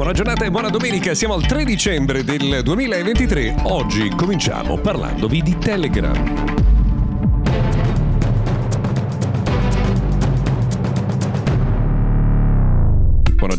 Buona giornata e buona domenica, siamo al 3 dicembre del 2023. Oggi cominciamo parlandovi di Telegram.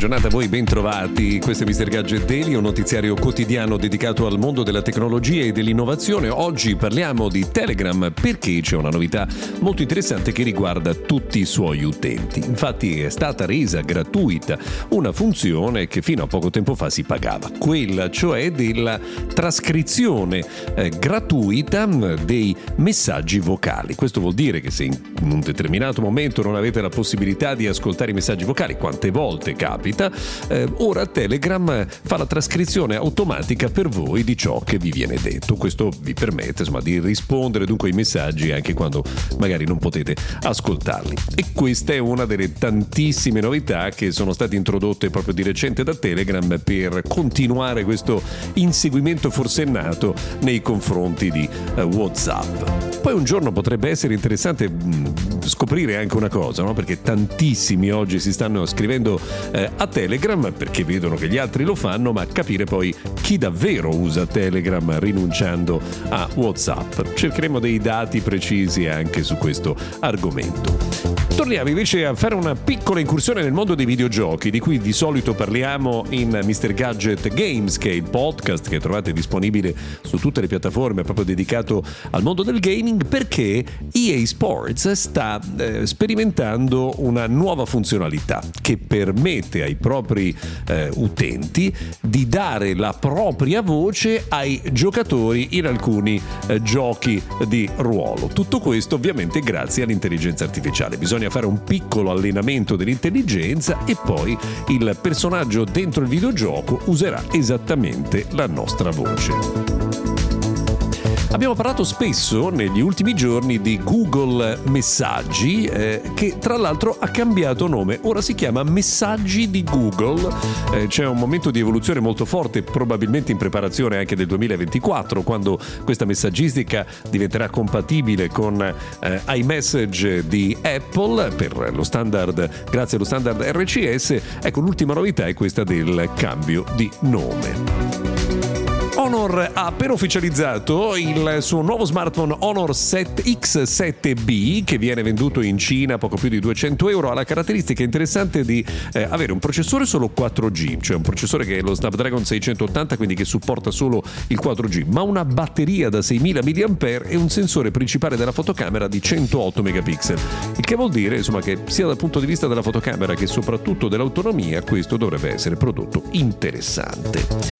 Giornata a voi, bentrovati. Questo è Mr. Gadget Daily, un notiziario quotidiano dedicato al mondo della tecnologia e dell'innovazione. Oggi parliamo di Telegram perché c'è una novità molto interessante che riguarda tutti i suoi utenti. Infatti è stata resa gratuita una funzione che fino a poco tempo fa si pagava, quella cioè della trascrizione eh, gratuita dei messaggi vocali. Questo vuol dire che se in un determinato momento non avete la possibilità di ascoltare i messaggi vocali, quante volte capita? Capita, eh, ora Telegram fa la trascrizione automatica per voi di ciò che vi viene detto. Questo vi permette insomma, di rispondere dunque ai messaggi anche quando magari non potete ascoltarli. E questa è una delle tantissime novità che sono state introdotte proprio di recente da Telegram per continuare questo inseguimento forsennato nei confronti di uh, WhatsApp. Poi un giorno potrebbe essere interessante mh, mm, scoprire anche una cosa, no? perché tantissimi oggi si stanno scrivendo eh, a Telegram perché vedono che gli altri lo fanno, ma capire poi chi davvero usa Telegram rinunciando a WhatsApp. Cercheremo dei dati precisi anche su questo argomento. Torniamo invece a fare una piccola incursione nel mondo dei videogiochi, di cui di solito parliamo in Mr. Gadget Games, che è il podcast che trovate disponibile su tutte le piattaforme proprio dedicato al mondo del gaming, perché EA Sports sta eh, sperimentando una nuova funzionalità che permette ai propri eh, utenti di dare la propria voce ai giocatori in alcuni eh, giochi di ruolo. Tutto questo ovviamente grazie all'intelligenza artificiale. Bisogna fare un piccolo allenamento dell'intelligenza e poi il personaggio dentro il videogioco userà esattamente la nostra voce. Abbiamo parlato spesso negli ultimi giorni di Google Messaggi, eh, che tra l'altro ha cambiato nome, ora si chiama Messaggi di Google. Eh, c'è un momento di evoluzione molto forte, probabilmente in preparazione anche del 2024, quando questa messaggistica diventerà compatibile con eh, iMessage di Apple per lo standard, grazie allo standard RCS. Ecco, l'ultima novità è questa del cambio di nome. Honor ha appena ufficializzato il suo nuovo smartphone Honor 7 X7B che viene venduto in Cina a poco più di 200 euro. Ha la caratteristica interessante di eh, avere un processore solo 4G, cioè un processore che è lo Snapdragon 680, quindi che supporta solo il 4G, ma una batteria da 6000 mAh e un sensore principale della fotocamera di 108 megapixel. Il che vuol dire insomma, che sia dal punto di vista della fotocamera che soprattutto dell'autonomia questo dovrebbe essere prodotto interessante.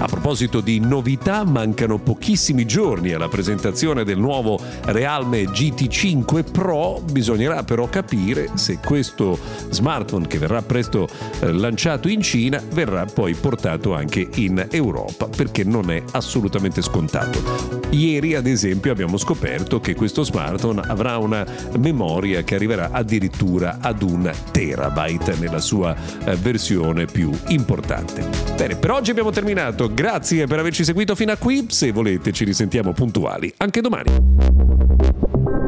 A proposito di novità, mancano pochissimi giorni alla presentazione del nuovo Realme GT5 Pro, bisognerà però capire se questo smartphone che verrà presto eh, lanciato in Cina verrà poi portato anche in Europa, perché non è assolutamente scontato. Ieri ad esempio abbiamo scoperto che questo smartphone avrà una memoria che arriverà addirittura ad un terabyte nella sua eh, versione più importante. Bene, per oggi abbiamo terminato grazie per averci seguito fino a qui. Se volete ci risentiamo puntuali anche domani.